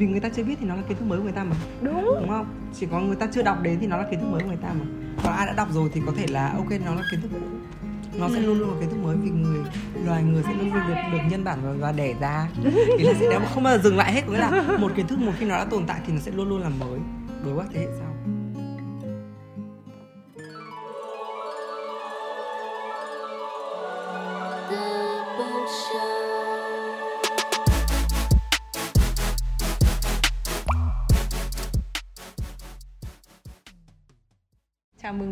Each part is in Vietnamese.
vì người ta chưa biết thì nó là kiến thức mới của người ta mà. Đúng. Đúng không? Chỉ có người ta chưa đọc đến thì nó là kiến thức mới của người ta mà. Còn ai đã đọc rồi thì có thể là ok nó là kiến thức cũ. Nó sẽ Ừ. luôn luôn là kiến thức mới vì người loài người sẽ luôn luôn được được nhân bản và, và đẻ ra. Thì là sẽ không bao giờ dừng lại hết. Có nghĩa là một kiến thức một khi nó đã tồn tại thì nó sẽ luôn luôn là mới. Đối với thế hệ sau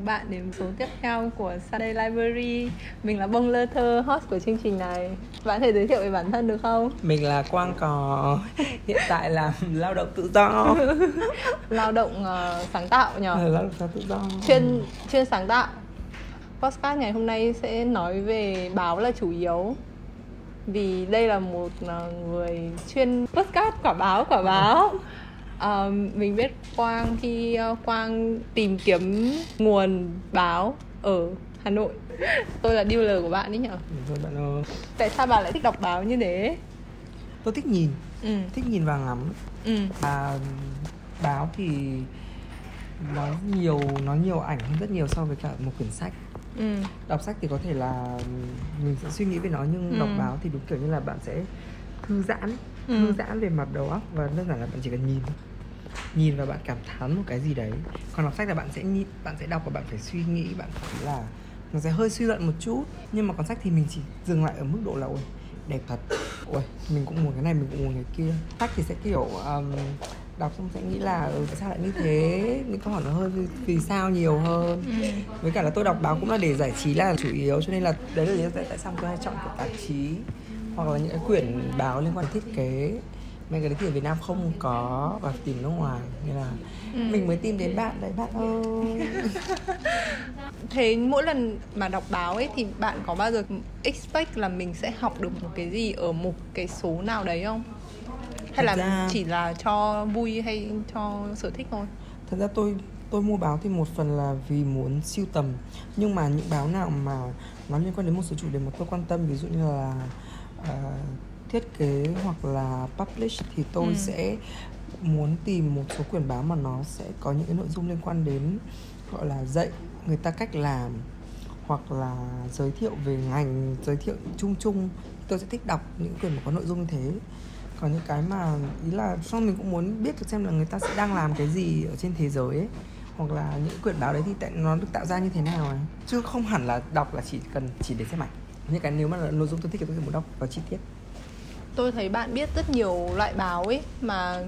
bạn đến số tiếp theo của Sunday Library. Mình là Bông Lơ Thơ, host của chương trình này. Bạn có thể giới thiệu về bản thân được không? mình là quang cò hiện tại làm lao động tự do. Lao động ờ, sáng tạo nhờ Ờ, lao động tự do. Chuyên chuyên sáng tạo. Podcast ngày hôm nay sẽ nói về báo là chủ yếu. Vì đây là một ờ, người chuyên podcast quả báo quả báo Ờ, mình biết quang khi ờ, quang tìm kiếm nguồn báo ở hà nội. Tôi là dealer của bạn ấy nhở? Rồi bạn ơi tại sao bạn lại thích đọc báo như thế? tôi thích nhìn ừ. thích nhìn và ngắm. Ừ. À, báo thì nó nhiều nó nhiều ảnh hơn rất nhiều so với cả một quyển sách. Ừ. Đọc sách thì có thể là mình sẽ suy nghĩ về nó nhưng Ừ. đọc báo thì đúng kiểu như là bạn sẽ thư giãn Ừ. thư giãn về mặt đầu óc và đơn giản là bạn chỉ cần nhìn thôi nhìn và bạn cảm thán một cái gì đấy. Còn đọc sách là bạn sẽ nhìn bạn sẽ đọc và bạn phải suy nghĩ bạn phải là nó sẽ hơi suy luận một chút. Nhưng mà còn sách thì mình chỉ dừng lại ở mức độ là ôi đẹp thật. Ôi mình cũng muốn cái này mình cũng muốn cái kia. Sách thì sẽ kiểu um, đọc xong sẽ nghĩ là ừ, tại sao lại như thế? Những câu hỏi nó hơi vì, sao nhiều hơn. Ừ. Với cả là tôi đọc báo cũng là để giải trí là chủ yếu cho nên là đấy là lý do tại tại sao tôi hay chọn kiểu tạp chí hoặc là những cái quyển báo liên quan đến thiết kế mấy cái đấy thì ở Việt Nam không có và tìm nước ngoài nên là Ừ. mình mới tìm đến bạn đấy bạn ơi Thế mỗi lần mà đọc báo ấy thì bạn có bao giờ expect là mình sẽ học được một cái gì ở một cái số nào đấy không? Hay là Thật ra- chỉ là cho vui hay cho sở thích thôi? thật ra tôi tôi mua báo thì một phần là vì muốn siêu tầm nhưng mà những báo nào mà nó liên quan đến một số chủ đề mà tôi quan tâm ví dụ như là à, thiết kế hoặc là publish thì tôi Ừ. sẽ muốn tìm một số quyển báo mà nó sẽ có những cái nội dung liên quan đến gọi là dạy người ta cách làm hoặc là giới thiệu về ngành giới thiệu chung chung. Tôi sẽ thích đọc những quyển mà có nội dung như thế. Còn những cái mà ý là xong mình cũng muốn biết được xem là người ta sẽ đang làm cái gì ở trên thế giới ấy hoặc là những quyển báo đấy thì tại nó được tạo ra như thế nào ấy. Chứ không hẳn là đọc là chỉ cần chỉ để xem ảnh. Những cái nếu mà là nội dung tôi thích thì tôi sẽ muốn đọc vào chi tiết Tôi thấy bạn biết rất nhiều loại báo ấy mà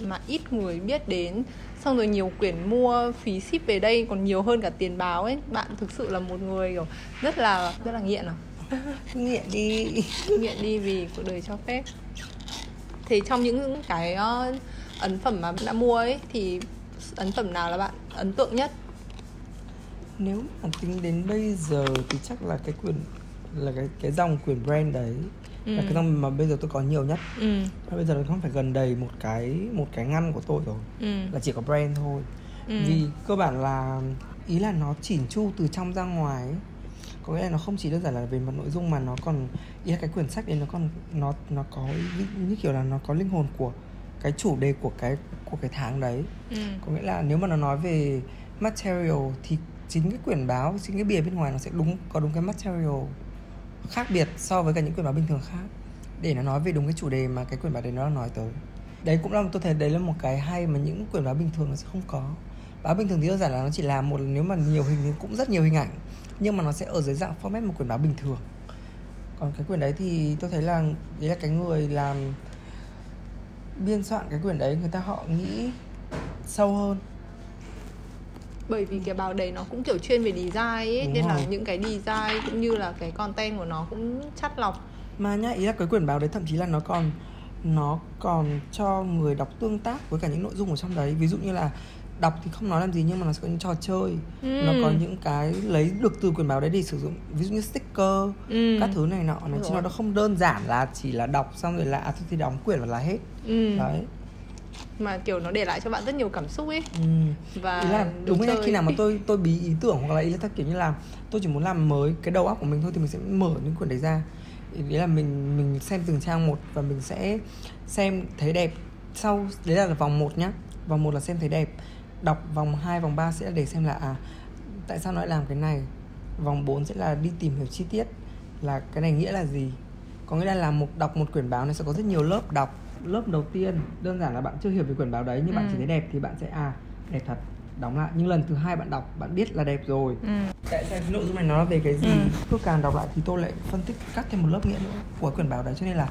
mà ít người biết đến. Xong rồi nhiều quyển mua phí ship về đây còn nhiều hơn cả tiền báo ấy. Bạn thực sự là một người kiểu rất là rất là nghiện à? Nghiện đi. Nghiện đi vì cuộc đời cho phép. Thì trong những cái ờ, ấn phẩm mà bạn đã mua ấy thì ấn phẩm nào là bạn ấn tượng nhất? Nếu mà tính đến bây giờ thì chắc là cái quyển là cái cái dòng quyển brand đấy là Ừ. cái dòng mà bây giờ tôi có nhiều nhất. Ừ. Và bây giờ nó không phải gần đầy một cái một cái ngăn của tôi rồi. Ừ. Là chỉ có brand thôi. Ừ. Vì cơ bản là ý là nó chỉn chu từ trong ra ngoài ấy. có nghĩa là nó không chỉ đơn giản là về mặt nội dung mà nó còn ý là cái quyển sách đấy nó còn nó nó có như kiểu là nó có linh hồn của cái chủ đề của cái của cái tháng đấy. Ừ. Có nghĩa là nếu mà nó nói về material thì chính cái quyển báo chính cái bìa bên ngoài nó sẽ đúng có đúng cái material khác biệt so với cả những quyển báo bình thường khác. Để nó nói về đúng cái chủ đề mà cái quyển báo đấy nó đang nói tới. Đấy cũng là tôi thấy đấy là một cái hay mà những quyển báo bình thường nó sẽ không có. Báo bình thường thì đơn giản là nó chỉ làm một nếu mà nhiều hình thì cũng rất nhiều hình ảnh, nhưng mà nó sẽ ở dưới dạng format một quyển báo bình thường. Còn cái quyển đấy thì tôi thấy là đấy là cái người làm biên soạn cái quyển đấy, người ta họ nghĩ sâu hơn bởi vì cái báo đấy nó cũng kiểu chuyên về design ấy Đúng nên là rồi. những cái design cũng như là cái content của nó cũng chắt lọc mà nhá ý là cái quyển báo đấy thậm chí là nó còn nó còn cho người đọc tương tác với cả những nội dung ở trong đấy ví dụ như là đọc thì không nói làm gì nhưng mà nó sẽ có những trò chơi Ừ. nó có những cái lấy được từ quyển báo đấy để sử dụng ví dụ như sticker Ừ. các thứ này nọ chứ Rồi. nó không đơn giản là chỉ là đọc xong rồi là à thì đóng quyển và là hết ừ. đấy mà kiểu nó để lại cho bạn rất nhiều cảm xúc ấy. Ừ. và ý là đúng là khi nào mà tôi tôi bí ý tưởng hoặc là ý là theo kiểu như là tôi chỉ muốn làm mới cái đầu óc của mình thôi thì mình sẽ mở những quyển đấy ra. Ý là mình mình xem từng trang một và mình sẽ xem thấy đẹp. Sau đấy là vòng 1 nhá. Vòng 1 là xem thấy đẹp. Đọc vòng 2, vòng 3 sẽ là để xem là à tại sao nó lại làm cái này? Vòng 4 sẽ là đi tìm hiểu chi tiết là cái này nghĩa là gì? Có nghĩa là làm một đọc một quyển báo này sẽ có rất nhiều lớp đọc lớp đầu tiên đơn giản là bạn chưa hiểu về quyển báo đấy nhưng ừ. bạn chỉ thấy đẹp thì bạn sẽ à đẹp thật đóng lại nhưng lần thứ hai bạn đọc bạn biết là đẹp rồi ừ. tại sao nội dung này nó về cái gì ừ. tôi càng đọc lại thì tôi lại phân tích cắt thêm một lớp nghĩa nữa của quyển báo đấy cho nên là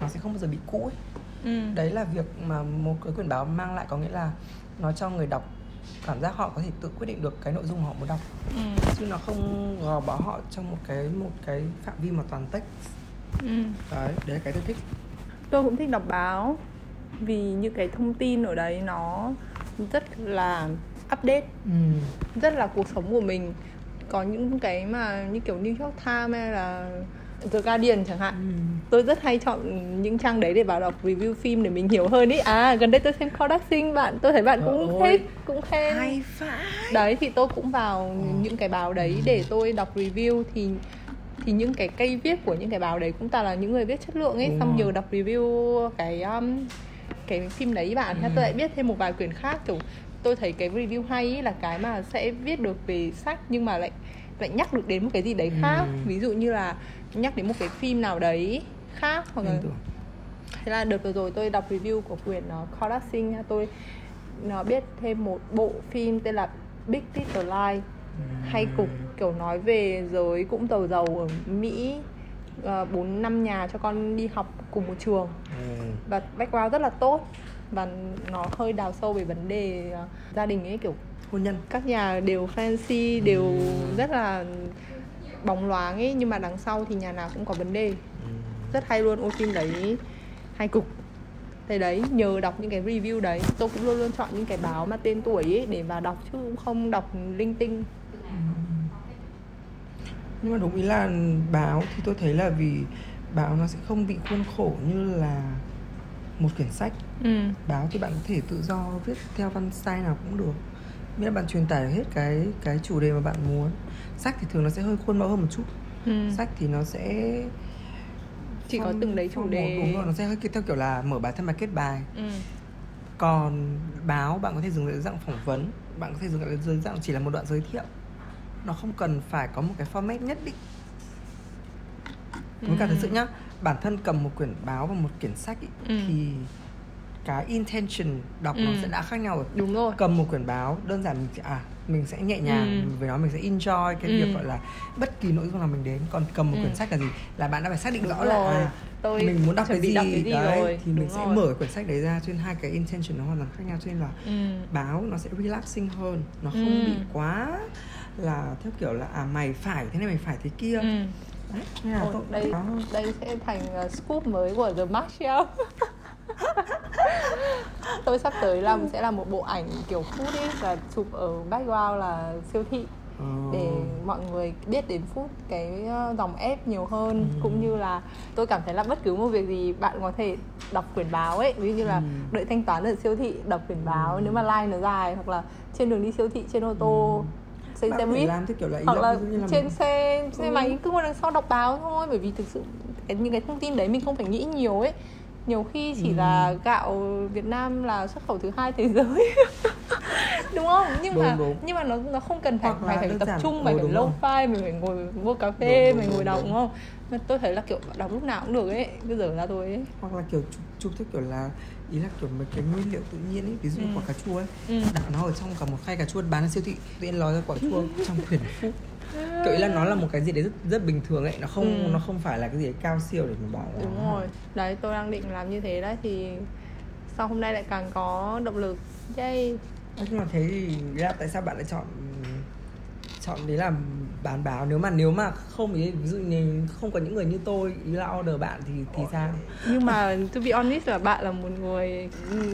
nó sẽ không bao giờ bị cũ ấy ừ. đấy là việc mà một cái quyển báo mang lại có nghĩa là nó cho người đọc cảm giác họ có thể tự quyết định được cái nội dung họ muốn đọc ừ. chứ nó không gò bó họ trong một cái một cái phạm vi mà toàn text ừ. đấy đấy là cái tôi thích tôi cũng thích đọc báo vì những cái thông tin ở đấy nó rất là update ừ. rất là cuộc sống của mình. Có những cái mà như kiểu New York Times hay là The Guardian chẳng hạn. Ừ. tôi rất hay chọn những trang đấy để vào đọc review phim để mình hiểu hơn ý. À gần đây tôi xem Sinh bạn. Tôi thấy bạn cũng thích cũng khen. Hay phải đấy thì tôi cũng vào ừ. những cái báo đấy để tôi đọc review. Thì thì những cái cây viết của những cái báo đấy cũng toàn là những người viết chất lượng ấy Đúng xong rồi. giờ đọc review cái um, cái phim đấy bạn ừ. tôi lại biết thêm một vài quyển khác kiểu tôi thấy cái review hay ấy là cái mà sẽ viết được về sách nhưng mà lại lại nhắc được đến một cái gì đấy khác ừ. ví dụ như là nhắc đến một cái phim nào đấy khác hoặc là thế là đợt vừa rồi tôi đọc review của quyển uh, Kodak Singh tôi nó biết thêm một bộ phim tên là Big Little Lie hay cục kiểu nói về giới cũng giàu giàu ở Mỹ ờ, bốn uh, năm nhà cho con đi học cùng một trường ừ. và background rất là tốt và nó hơi đào sâu về vấn đề uh, gia đình ấy kiểu hôn nhân các nhà đều fancy đều ừ. rất là bóng loáng ấy nhưng mà đằng sau thì nhà nào cũng có vấn đề ừ. rất hay luôn ô phim đấy hay cục thế đấy nhờ đọc những cái review đấy tôi cũng luôn luôn chọn những cái báo mà tên tuổi ấy để vào đọc chứ cũng không đọc linh tinh nhưng mà đúng ý là báo thì tôi thấy là vì báo nó sẽ không bị khuôn khổ như là một quyển sách. Ừ. báo thì bạn có thể tự do viết theo văn style nào cũng được. Nghĩa là bạn truyền tải hết cái cái chủ đề mà bạn muốn. Sách thì thường nó sẽ hơi khuôn mẫu hơn một chút. Ừ. sách thì nó sẽ chỉ phong, có từng đấy chủ đề. đúng rồi nó sẽ hơi theo kiểu là mở bài thân bài kết bài. Ừ. còn báo bạn có thể dùng dưới dạng phỏng vấn bạn có thể dùng dưới dạng chỉ là một đoạn giới thiệu nó không cần phải có một cái format nhất định với cả thực sự nhá bản thân cầm một quyển báo và một quyển sách ý, ừ. thì cái intention đọc ừ. nó sẽ đã khác nhau rồi đúng rồi cầm một quyển báo đơn giản mình à mình sẽ nhẹ nhàng ừ. với nó mình sẽ enjoy cái ừ. việc gọi là bất kỳ nội dung nào mình đến còn cầm một ừ. quyển sách là gì là bạn đã phải xác định đúng rõ rồi. là à, tôi mình muốn đọc cái gì, đọc cái gì đấy rồi. thì mình đúng sẽ rồi. mở quyển sách đấy ra cho nên hai cái intention nó hoàn toàn khác nhau cho nên là ừ. báo nó sẽ relaxing hơn nó không ừ. bị quá là theo kiểu là à mày phải thế này mày phải thế kia ừ. đấy, Ồ, tôi, đây đây sẽ thành uh, scoop mới của The Marshall tôi sắp tới làm sẽ làm một bộ ảnh kiểu food ấy và chụp ở background là siêu thị ờ. để mọi người biết đến food cái ờ, dòng ép nhiều hơn ừ. cũng như là tôi cảm thấy là bất cứ một việc gì bạn có thể đọc quyển báo ấy ví dụ như là ừ. đợi thanh toán ở siêu thị đọc quyển báo ừ. nếu mà line nó dài hoặc là trên đường đi siêu thị trên ô tô ừ xe xe buýt làm theo kiểu là hoặc là, là trên mình... xe xe ừ. máy cứ ngồi đằng sau đọc báo thôi bởi vì thực sự cái, những cái thông tin đấy mình không phải nghĩ nhiều ấy nhiều khi chỉ ừ. là gạo Việt Nam là xuất khẩu thứ hai thế giới đúng không? Nhưng đúng, mà đúng. nhưng mà nó nó không cần phải phải, phải tập trung mày phải lâu phai mình phải ngồi mua cà phê mày ngồi đọc đúng. không? Mà tôi thấy là kiểu đọc lúc nào cũng được ấy cứ dở ra thôi ấy. Hoặc là kiểu chụp, chụp theo kiểu là ý là kiểu mấy cái nguyên liệu tự nhiên ấy ví dụ ừ. quả cà chua ấy. Ừ. đặt nó ở trong cả một khay cà chua bán ở siêu thị tự nhiên lòi ra quả chua trong quyển phúc kiểu ý là nó là một cái gì đấy rất rất bình thường ấy nó không ừ. nó không phải là cái gì đấy cao siêu để mình bỏ đúng rồi. Đấy tôi đang định làm như thế đấy thì sau hôm nay lại càng có động lực. Yay nhưng mà thế thì là tại sao bạn lại chọn chọn đấy là bán báo? Nếu mà nếu mà không ý ví dụ như không có những người như tôi ý là order bạn thì thì sao? Nhưng mà to be honest là bạn là một người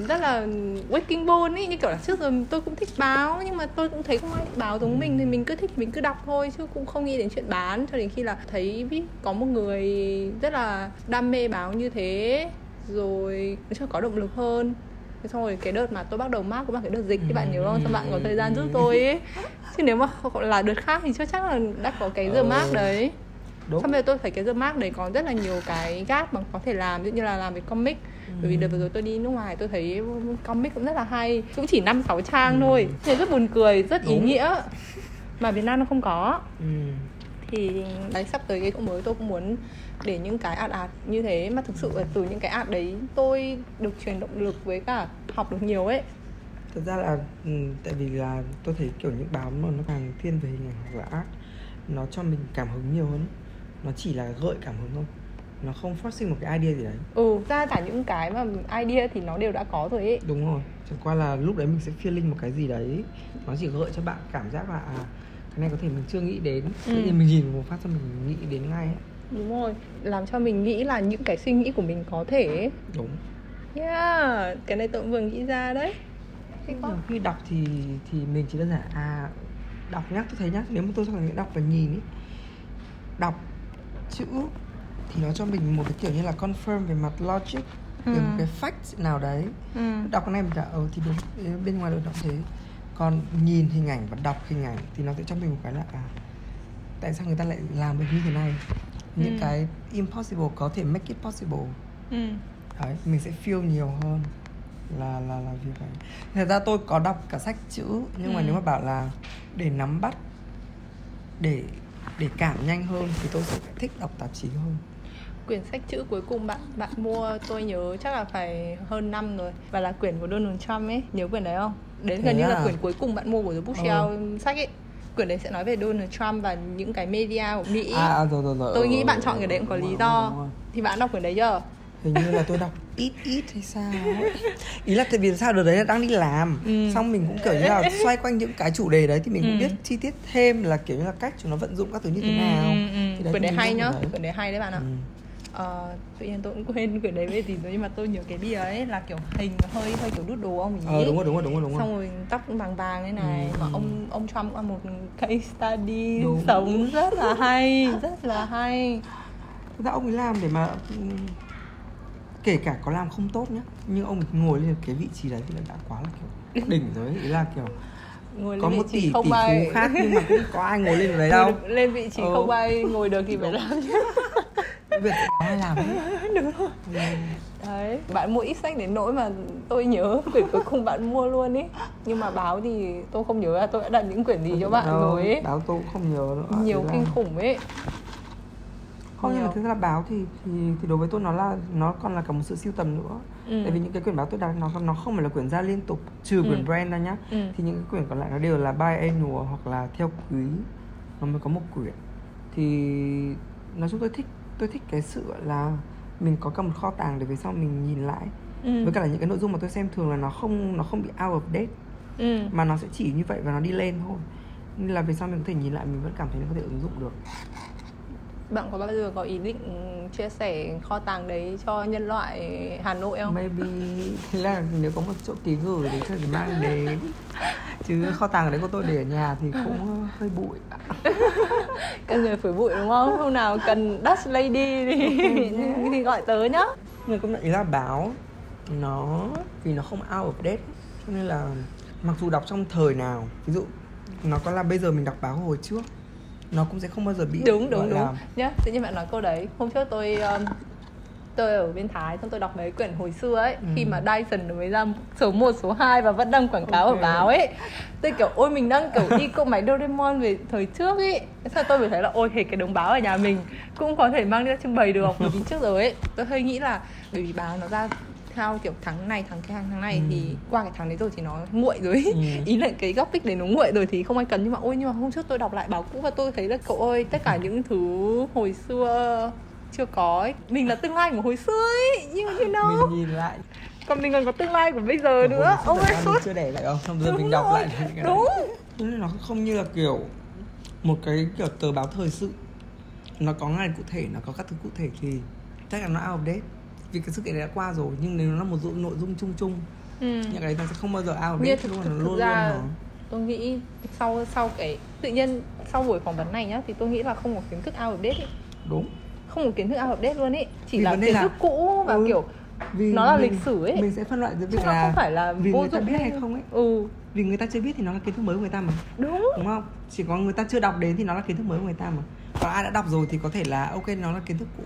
rất là waking bone ấy như kiểu là trước giờ tôi cũng thích báo nhưng mà tôi cũng thấy không ai báo giống mình thì mình cứ thích mình cứ đọc thôi chứ cũng không nghĩ đến chuyện bán cho đến khi là thấy biết có một người rất là đam mê báo như thế rồi cho có động lực hơn thế xong rồi cái đợt mà tôi bắt đầu mắc cũng là cái đợt dịch thì bạn nhớ không? Sao bạn có thời gian giúp tôi ấy. Chứ nếu mà là đợt khác thì chưa chắc là đã có cái giờ mát đấy. Đúng. xong rồi tôi thấy cái The Mark đấy có rất là nhiều cái gap mà có thể làm ví dụ như là làm về comic. Bởi vì đợt vừa rồi tôi đi nước ngoài tôi thấy comic cũng rất là hay cũng chỉ năm sáu trang Ừ. thôi. Thế rất buồn cười rất ý Đúng. nghĩa. Mà Việt Nam nó không có. Ừ. thì đấy sắp tới cái chỗ mới tôi cũng muốn để những cái ạt ạt như thế. Mà thực sự là từ những cái ạt đấy tôi được truyền động lực với cả học được nhiều ấy. Thật ra là ừ, tại vì là tôi thấy kiểu những báo mà nó càng thiên về hình ảnh hoặc là art nó cho mình cảm hứng nhiều hơn. Nó chỉ là gợi cảm hứng thôi. Nó không phát sinh một cái idea gì đấy. Ừ ra cả những cái mà idea thì nó đều đã có rồi ấy. Đúng rồi chẳng qua là lúc đấy mình sẽ feeling một cái gì đấy. Nó chỉ gợi cho bạn cảm giác là à cái này có thể mình chưa nghĩ đến Ừ. nhiên mình nhìn một phát cho mình nghĩ đến ngay ấy. đúng rồi làm cho mình nghĩ là những cái suy nghĩ của mình có thể ấy. đúng yeah cái này tôi cũng vừa nghĩ ra đấy khi đọc thì thì mình chỉ đơn giản à đọc nhá tôi thấy nhá nếu mà tôi so với đọc và nhìn ý đọc chữ thì nó cho mình một cái kiểu như là confirm về mặt logic về Ừ. một cái fact nào đấy ừ. đọc cái này mình đã ờ thì đúng bên ngoài đời đọc thế còn nhìn hình ảnh và đọc hình ảnh thì nó sẽ cho mình một cái là à tại sao người ta lại làm được như thế này những Ừ. cái impossible có thể make it possible ừ. đấy mình sẽ feel nhiều hơn là là là việc này thật ra tôi có đọc cả sách chữ nhưng mà Ừ. nếu mà bảo là để nắm bắt để để cảm nhanh hơn thì tôi sẽ thích đọc tạp chí hơn quyển sách chữ cuối cùng bạn bạn mua tôi nhớ chắc là phải hơn năm rồi và là quyển của Donald Trump ấy nhớ quyển đấy không đến gần như là à? quyển cuối cùng bạn mua của The Bookshelf sách ấy quyển đấy sẽ nói về Donald Trump và những cái media của Mỹ à, à rồi rồi rồi tôi ừ, nghĩ ừ, bạn chọn ừ, cái đấy cũng có lý do thì bạn đọc quyển đấy chưa hình như là tôi đọc ít ít hay sao ý là tại vì sao đợt đấy là đang đi làm Ừ. xong mình cũng kiểu như là xoay quanh những cái chủ đề đấy thì mình cũng Ừ. biết chi tiết thêm là kiểu như là cách chúng nó vận dụng các thứ như thế Ừ, nào ừ, ừ. Thì đấy đấy hay nhá quyển đấy. quyển đấy hay đấy bạn ạ Ừ. Ờ, tự nhiên tôi cũng quên quyển đấy về gì rồi nhưng mà tôi nhớ cái bìa ấy là kiểu hình hơi hơi kiểu đút đồ ông ấy ờ đúng rồi đúng rồi đúng rồi đúng rồi xong rồi tóc cũng vàng vàng thế này Ừ, mà ừ. ông ông Trump cũng là một case study Đúng. sống rất là hay rất là hay ra ông ấy làm để mà ừm, kể cả có làm không tốt nhá nhưng ông ấy ngồi lên cái vị trí đấy thì đã quá là kiểu đỉnh rồi ấy. ý là kiểu ngồi có lên một tỷ không tỷ phú khác nhưng mà cũng có ai ngồi lên đấy đâu lên vị trí Ừ. không ai ngồi được thì phải làm việc ai làm hết đúng rồi. Đấy. Bạn mua ít sách đến nỗi mà tôi nhớ quyển cuối cùng bạn mua luôn ý nhưng mà báo thì tôi không nhớ là tôi đã đặt những quyển gì cho bạn Đâu, rồi ấy. báo tôi cũng không nhớ nữa. Nhiều Ý là- kinh khủng ấy. Không nhưng mà thực ra là báo thì thì thì đối với tôi nó là nó còn là cả một sự siêu tầm nữa. Ừ. tại vì những cái quyển báo tôi đọc nó nó không phải là quyển ra liên tục trừ quyển Ừ. brand ra nhá. Ừ. thì những cái quyển còn lại nó đều là biannual hoặc là theo quý. Nó mới có một quyển. Thì nói chung tôi thích tôi thích cái sự là mình có cả một kho tàng để về sau mình nhìn lại ừ. với cả là những cái nội dung mà tôi xem thường là nó không nó không bị out of date ừ. mà nó sẽ chỉ như vậy và nó đi lên thôi nên là về sau mình có thể nhìn lại mình vẫn cảm thấy nó có thể ứng dụng được bạn có bao giờ có ý định chia sẻ kho tàng đấy cho nhân loại Hà Nội không? maybe thế là nếu có một chỗ ký gửi thì tôi mang đến chứ kho tàng ở đấy của tôi để ở nhà thì cũng hơi bụi. Cần người phủi bụi đúng không? Hôm nào cần Dust Lady thì, thì gọi tớ nhá. Nhưng công nhận ý là báo nó vì nó không out of date cho nên là mặc dù đọc trong thời nào ví dụ nó có là bây giờ mình đọc báo hồi trước nó cũng sẽ không bao giờ bị Đúng đúng đúng. Nhá, tự nhiên bạn nói câu đấy. Hôm trước tôi um, tôi ở bên Thái xong tôi đọc mấy quyển hồi xưa ấy Ừ. khi mà Dyson mới ra số 1, số 2 và vẫn đăng quảng cáo Ok. ở báo ấy tôi kiểu ôi mình đang kiểu đi cỗ máy Doraemon về thời trước ấy sao tôi mới thấy là ôi thế cái đống báo ở nhà mình cũng có thể mang đi ra trưng bày được bởi vì trước rồi ấy tôi hơi nghĩ là bởi vì báo nó ra theo kiểu tháng này tháng kia tháng này Ừ. thì qua cái tháng đấy rồi thì nó nguội rồi. Ừ. ý là cái topic đấy nó nguội rồi thì không ai cần nhưng mà ôi nhưng mà hôm trước tôi đọc lại báo cũ và tôi thấy là cậu ơi tất cả những thứ hồi xưa chưa có ấy. mình là tương lai của hồi xưa ấy you, you know. mình nhìn lại. Còn mình còn có tương lai của bây giờ nữa. Hồi oh my god. chưa để lại không xong giờ mình đọc rồi, lại cái đúng. Nên nó không như là kiểu một cái kiểu tờ báo thời sự. Nó có ngày cụ thể nó có các thứ cụ thể thì chắc là nó out of date. Vì cái sự kiện đấy đã qua rồi nhưng nếu nó là một dụ- nội dung chung chung ừ. những cái nó sẽ không bao giờ out of date thực, luôn thực, nó luôn ra luôn nó. tôi nghĩ sau sau cái tự nhiên sau buổi phỏng vấn này nhá thì tôi nghĩ là không có kiến thức out of date ấy. đúng không có kiến thức out of date luôn ấy chỉ Vì là kiến thức cũ và Ừ. kiểu vì Nó là mình- lịch sử ấy. mình sẽ phân loại giữa chứ việc nó là không phải là vì vô người ta dụng biết hay không ấy. Ừ. Vì người ta chưa biết thì nó là kiến thức mới của người ta mà. Đúng. Đúng không? Chỉ có người ta chưa đọc đến thì nó là kiến thức mới của người ta mà. Còn ai đã đọc rồi thì có thể là ok nó là kiến thức cũ.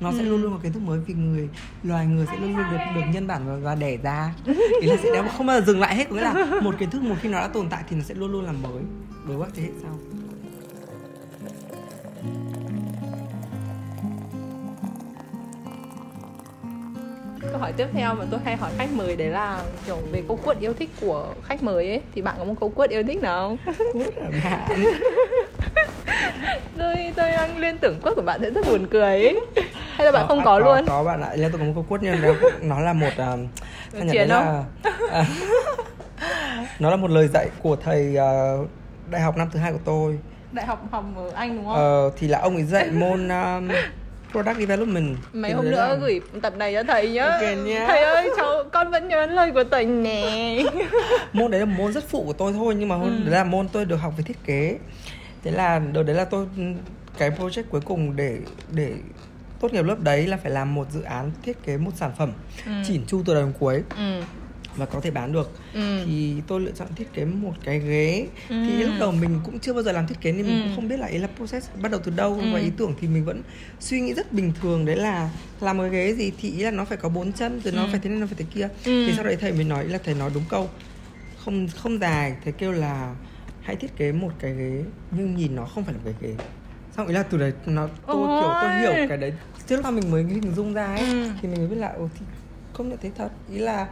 Nó sẽ Ừ. luôn luôn có kiến thức mới vì người loài người sẽ luôn luôn được được nhân bản và, và đẻ ra. Ý là sẽ đéo không bao giờ dừng lại hết. Có nghĩa là một kiến thức một khi nó đã tồn tại thì nó sẽ luôn luôn là mới. Đối với thế hệ sau câu hỏi tiếp theo mà tôi hay hỏi khách mời đấy là kiểu về câu quất yêu thích của khách mời ấy thì bạn có một câu quất yêu thích nào không? Tôi tôi đang liên tưởng quất của bạn sẽ rất buồn cười ấy. Hay là bạn không có, luôn? có bạn ạ. Là tôi có một câu quất nhưng nó, nó là một sao nhỉ? Chiến là, à, nó là một lời dạy của thầy uh, đại học năm thứ hai của tôi. Đại học học ở anh đúng không? Ờ, thì là ông ấy dạy môn um, product development. Mấy hôm nữa là- gửi tập này cho thầy nhá. Ok nhá. thầy ơi cháu con vẫn nhớ lời của thầy nè. Môn đấy là một môn rất phụ của tôi thôi nhưng mà Ừ. đấy là môn tôi được học về thiết kế. Thế là đợt đấy là tôi cái project cuối cùng để để tốt nghiệp lớp đấy là phải làm một dự án thiết kế một sản phẩm Ừ. chỉn chu từ đầu đến cuối. Ừ và có thể bán được ừ thì tôi lựa chọn thiết kế một cái ghế thì Ừ. lúc đầu mình cũng chưa bao giờ làm thiết kế nên mình Ừ. cũng không biết là ý là process bắt đầu từ đâu Ừ. và ý tưởng thì mình vẫn suy nghĩ rất bình thường đấy là làm một cái ghế gì thì ý là nó phải có bốn chân rồi nó Ừ. phải thế này nó phải thế kia Ừ. thì sau đấy thầy mới nói là thầy nói đúng câu không không dài thầy kêu là hãy thiết kế một cái ghế nhưng nhìn nó không phải là một cái ghế xong ý là từ đấy nó tôi kiểu tôi Ôi. hiểu cái đấy trước mà mình mới hình dung ra ấy Ừ. thì mình mới biết là ồ thì công nhận thế thật ý là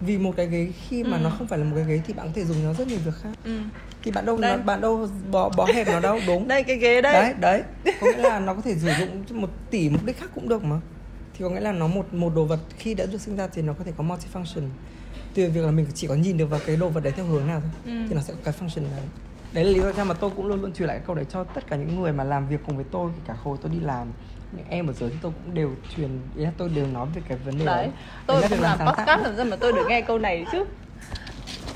vì một cái ghế khi mà Ừ. nó không phải là một cái ghế thì bạn có thể dùng nó rất nhiều việc khác. Ừ. Thì bạn đâu Đây. bạn đâu bó bó hẹp nó đâu đúng. Đây cái ghế đây. Đấy đấy. Có nghĩa là nó có thể sử dụng một tỷ mục đích khác cũng được mà. Thì có nghĩa là nó một một đồ vật khi đã được sinh ra thì nó có thể có multifunction. Từ việc là mình chỉ có nhìn được vào cái đồ vật đấy theo hướng nào thôi Ừ. thì nó sẽ có cái function đấy. Đấy là lý do sao mà tôi cũng luôn luôn truyền lại cái câu đấy cho tất cả những người mà làm việc cùng với tôi cả hồi tôi đi làm em ở dưới thì tôi cũng đều truyền ý là tôi đều nói về cái vấn đề đấy đấy. tôi cũng làm podcast làm sao mà tôi được nghe câu này chứ.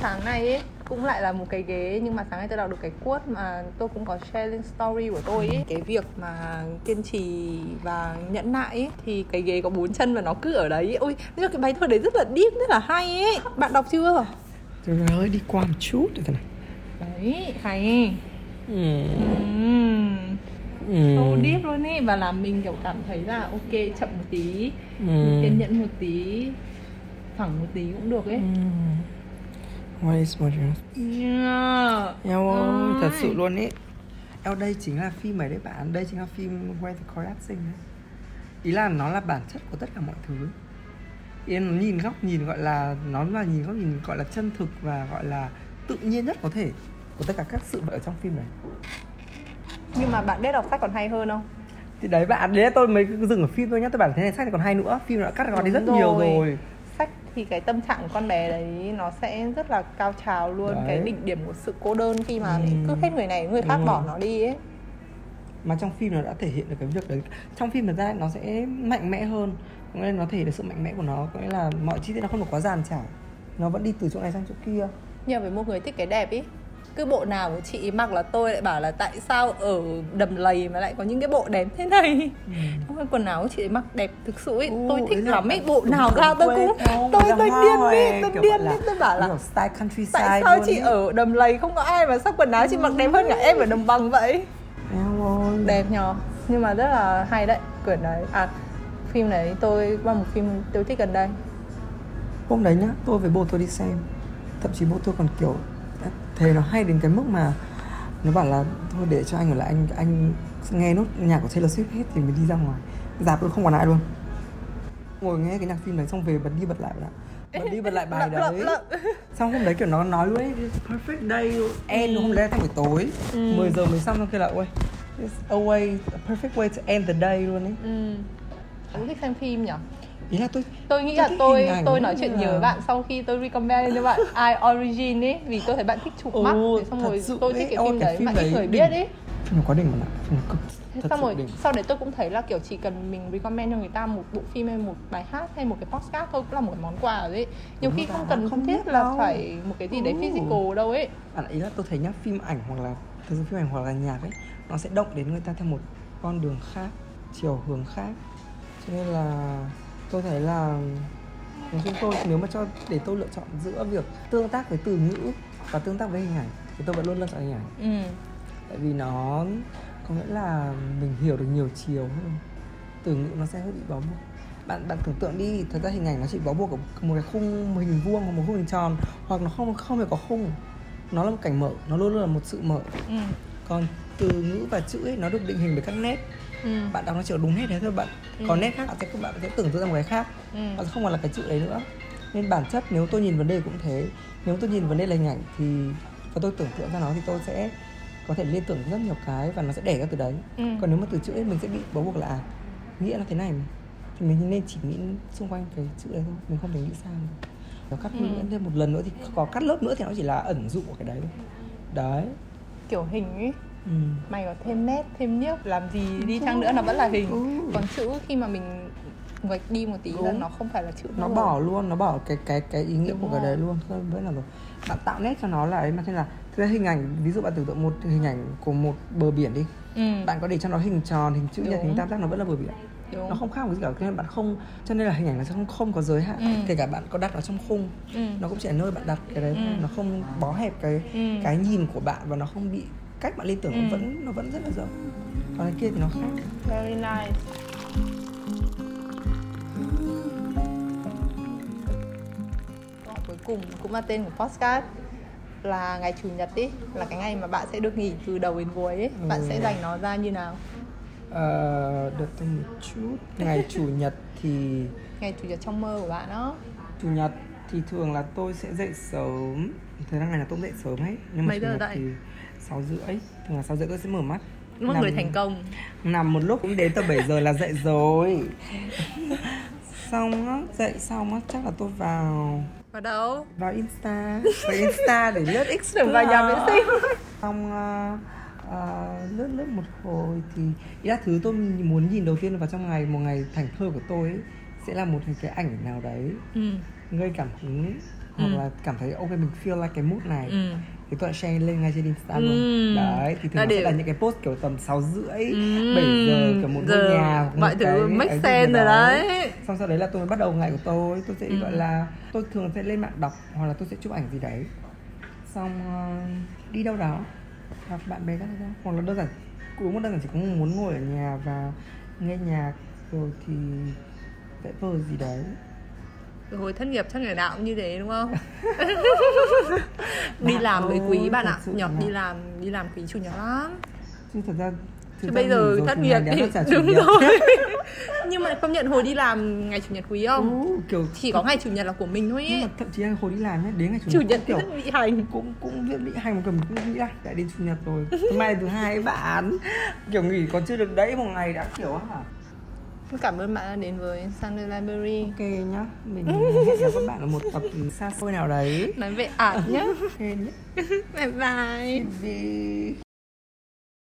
Sáng nay ấy cũng lại là một cái ghế nhưng mà sáng nay tôi đọc được cái quote mà tôi cũng có share lên story của tôi ấy. Cái việc mà kiên trì và nhẫn nại ấy thì cái ghế có bốn chân và nó cứ ở đấy ôi nhưng cái bài thơ đấy rất là deep rất là hay ấy. Bạn đọc chưa? Trời ơi đi qua một chút để thế này. Đấy hay ừ. Ừm, Ừ. sâu deep luôn ấy và làm mình kiểu cảm thấy là ok chậm một tí Ừ. kiên nhẫn một tí thẳng một tí cũng được ấy Ừ. What is what you yeah. Eo ơi, thật sự luôn ý Eo đây chính là phim ấy đấy bạn Đây chính là phim Where the Crawdads Sing đấy Ý là nó là bản chất của tất cả mọi thứ Ý là nó nhìn góc nhìn gọi là Nó là nhìn góc nhìn gọi là chân thực Và gọi là tự nhiên nhất có thể Của tất cả các sự vật ở trong phim này nhưng mà bạn biết đọc sách còn hay hơn không? Thì đấy bạn, đấy tôi mới dừng ở phim thôi nhá. Tôi bảo thế này sách này còn hay nữa. Phim đã cắt gọt đi rất nhiều rồi. rồi. Sách thì cái tâm trạng của con bé đấy nó sẽ rất là cao trào luôn. Đấy. cái đỉnh điểm của sự cô đơn khi mà Ừ. cứ hết người này người khác Đúng bỏ rồi. nó đi ấy. Mà trong phim nó đã thể hiện được cái việc đấy. Trong phim thật ra nó sẽ mạnh mẽ hơn. Có nghĩa là nó thể hiện được sự mạnh mẽ của nó. Có nghĩa là mọi chi tiết nó không được quá giàn trải. Nó vẫn đi từ chỗ này sang chỗ kia. Nhưng mà với một người thích cái đẹp ý cứ bộ nào của chị mặc là tôi lại bảo là tại sao ở đầm lầy mà lại có những cái bộ đẹp thế này? Không phải quần áo của chị ấy mặc đẹp thực sự ấy Ừ. tôi thích lắm ấy. bộ nào ra tôi cũng không? tôi tôi điên đi tôi điên là- tôi bảo là tại sao chị ở đầm lầy không có ai mà sao quần áo chị mặc đẹp hơn cả em ở đồng bằng vậy? Đẹp nhờ. Nhưng mà rất là hay đấy quyển đấy. À phim này tôi qua một phim tôi thích gần đây. Hôm đấy nhá tôi với bố tôi đi xem. Thậm chí bố tôi còn kiểu thề nó hay đến cái mức mà nó bảo là thôi để cho anh ở lại anh anh nghe nốt nhạc của Taylor Swift hết thì mình đi ra ngoài. Dạp tôi không còn ai luôn. Ngồi nghe cái nhạc phim đấy xong về bật đi bật lại ạ bật đi bật lại bài đấy. xong hôm đấy kiểu nó nói luôn ấy perfect day. End hôm đấy thành buổi tối. Ừ. 10 giờ mới xong xong kia là ôi it's a way a perfect way to end the day luôn ấy. Ừ. Cũng thích xem phim nhỉ ý là tôi tôi nghĩ Tôi là tôi tôi nói chuyện là- nhiều với bạn sau khi tôi recommend cho bạn I Origin ấy vì tôi thấy bạn thích chụp mắt. Thế xong rồi tôi thích cái phim cái đấy phim mà ít đấy người biết ấy. Phim nó quá đỉnh bạn ạ phim cực thế thật xong rồi đỉnh. sau đấy tôi cũng thấy là kiểu chỉ cần mình recommend cho người ta một bộ phim hay một bài hát hay một cái podcast thôi cũng là một món quà rồi ấy. Nhiều Đúng khi không cần không thiết là đâu. phải một cái gì đấy Ừ. physical đâu ấy. Bạn ý là tôi thấy nhá phim ảnh hoặc là thực sự phim ảnh hoặc là nhạc ấy nó sẽ động đến người ta theo một con đường khác chiều hướng khác. Cho nên là tôi thấy là nói chung tôi nếu mà cho để tôi lựa chọn giữa việc tương tác với từ ngữ và tương tác với hình ảnh thì tôi vẫn luôn lựa chọn hình ảnh. Ừ. Tại vì nó có nghĩa là mình hiểu được nhiều chiều hơn. Từ ngữ nó sẽ hơi bị bó buộc. Bạn bạn tưởng tượng đi thật ra hình ảnh nó chỉ bó buộc ở một cái khung hình vuông hoặc một khung hình tròn hoặc nó không không hề có khung. Nó là một cảnh mở nó luôn luôn là một sự mở. Ừ. còn từ ngữ và chữ ấy nó được định hình bởi các nét Ừ. bạn đọc nó chỉ có đúng nét đấy thôi bạn Ừ. còn nét khác bạn sẽ bạn sẽ tưởng tượng ra một cái khác Ừ. nó sẽ không còn là cái chữ đấy nữa nên bản chất nếu tôi nhìn vấn đề cũng thế nếu tôi nhìn vấn đề là hình ảnh thì và tôi tưởng tượng ra nó thì tôi sẽ có thể liên tưởng rất nhiều cái và nó sẽ đẻ ra từ đấy Ừ. còn nếu mà từ chữ ấy mình sẽ bị bó buộc là à, nghĩa là thế này thì mình nên chỉ nghĩ xung quanh cái chữ đấy thôi mình không thể nghĩ sang nó cắt Ừ. thêm một lần nữa thì có cắt lớp nữa thì nó chỉ là ẩn dụ của cái đấy thôi đấy kiểu hình ấy ừ. mày có thêm nét thêm nhiếp làm gì đi chăng nữa nó vẫn là hình Ừ. còn chữ khi mà mình vạch đi một tí là Đúng. nó không phải là chữ nó bỏ luôn nó bỏ cái cái cái ý nghĩa Đúng của cái rồi. đấy luôn không vẫn là rồi bạn tạo nét cho nó là ấy mà thế là thực ra hình ảnh ví dụ bạn tưởng tượng một hình ảnh của một bờ biển đi ừ. bạn có để cho nó hình tròn hình chữ nhật hình tam giác nó vẫn là bờ biển đúng nó không khác một gì cả cho nên bạn không cho nên là hình ảnh nó sẽ không không có giới hạn Ừ. kể cả bạn có đặt nó trong khung ừ. nó cũng chỉ là nơi bạn đặt cái đấy thôi. Ừ. nó không bó hẹp cái Ừ. cái nhìn của bạn và nó không bị cách bạn liên tưởng Ừ. nó vẫn nó vẫn rất là rộng còn cái kia thì nó khác. Very nice. Cuối cùng cũng là tên của podcast. Là ngày chủ nhật ý là cái ngày mà bạn sẽ được nghỉ từ đầu đến cuối ấy. bạn Ừ. sẽ dành nó ra như nào? Ờ, đợi tôi một chút. Ngày chủ nhật thì ngày chủ nhật trong mơ của bạn đó chủ nhật thì thường là tôi sẽ dậy sớm. Thời gian ngày nào tôi cũng dậy sớm hết nhưng mà Mấy chủ giờ nhật dậy? thì sáu rưỡi. Thường là sáu rưỡi tôi sẽ mở mắt. Nằm- người thành công. nằm một lúc cũng đến tầm 7 giờ là dậy rồi. Xong á dậy xong á chắc là tôi vào. Vào đâu? Vào insta. Vào insta để lướt x Tưởng vào nhà vệ sinh. xong uh, uh, lướt lướt một hồi thì ý là thứ tôi muốn nhìn đầu tiên vào trong ngày một ngày thành thơ của tôi ấy, sẽ là một cái ảnh nào đấy. Ừ. gây cảm hứng hoặc Ừ. là cảm thấy ok mình feel like cái mood này. Ừ. thì tôi lại share lên ngay trên Insta Ừ. luôn đấy thì thường Là nó sẽ để- là những cái post kiểu tầm 6 rưỡi. 7 giờ kiểu một ngôi nhà hoặc một mọi thứ make sense rồi đó. đấy. xong sau đấy là tôi mới bắt đầu ngày của tôi tôi sẽ Ừ. gọi là tôi thường sẽ lên mạng đọc hoặc là tôi sẽ chụp ảnh gì đấy xong ờ, đi đâu đó gặp bạn bè các thứ hoặc là đơn giản cũng một đơn giản chỉ có muốn ngồi ở nhà và nghe nhạc rồi thì vẽ vời gì đấy hồi thất nghiệp chắc ngày nào cũng như thế đúng không? đi làm với quý bạn ạ. là- đi làm đi làm quý chủ nhật lắm. chứ thật ra Chứ bây giờ thất nghiệp thì đúng nhật. rồi. Nhưng mà công nhận hồi đi làm ngày chủ nhật quý không? Ừ, kiểu Chỉ có ngày chủ nhật là của mình thôi nhưng ấy. mà thậm chí hồi đi làm nhé đến ngày chủ, Chủ nhật kiểu bị hành. cũng cũng bị hành một cầm cũng nghĩ là lại đến chủ nhật rồi nay thứ hai ấy bạn kiểu nghỉ còn chưa được đấy một ngày đã kiểu hả Cảm ơn bạn đã đến với Sunday Library. ok nhá mình hẹn gặp các bạn ở một tập xa xôi nào đấy Nói về art nhá. ok nhé Bye bye. vì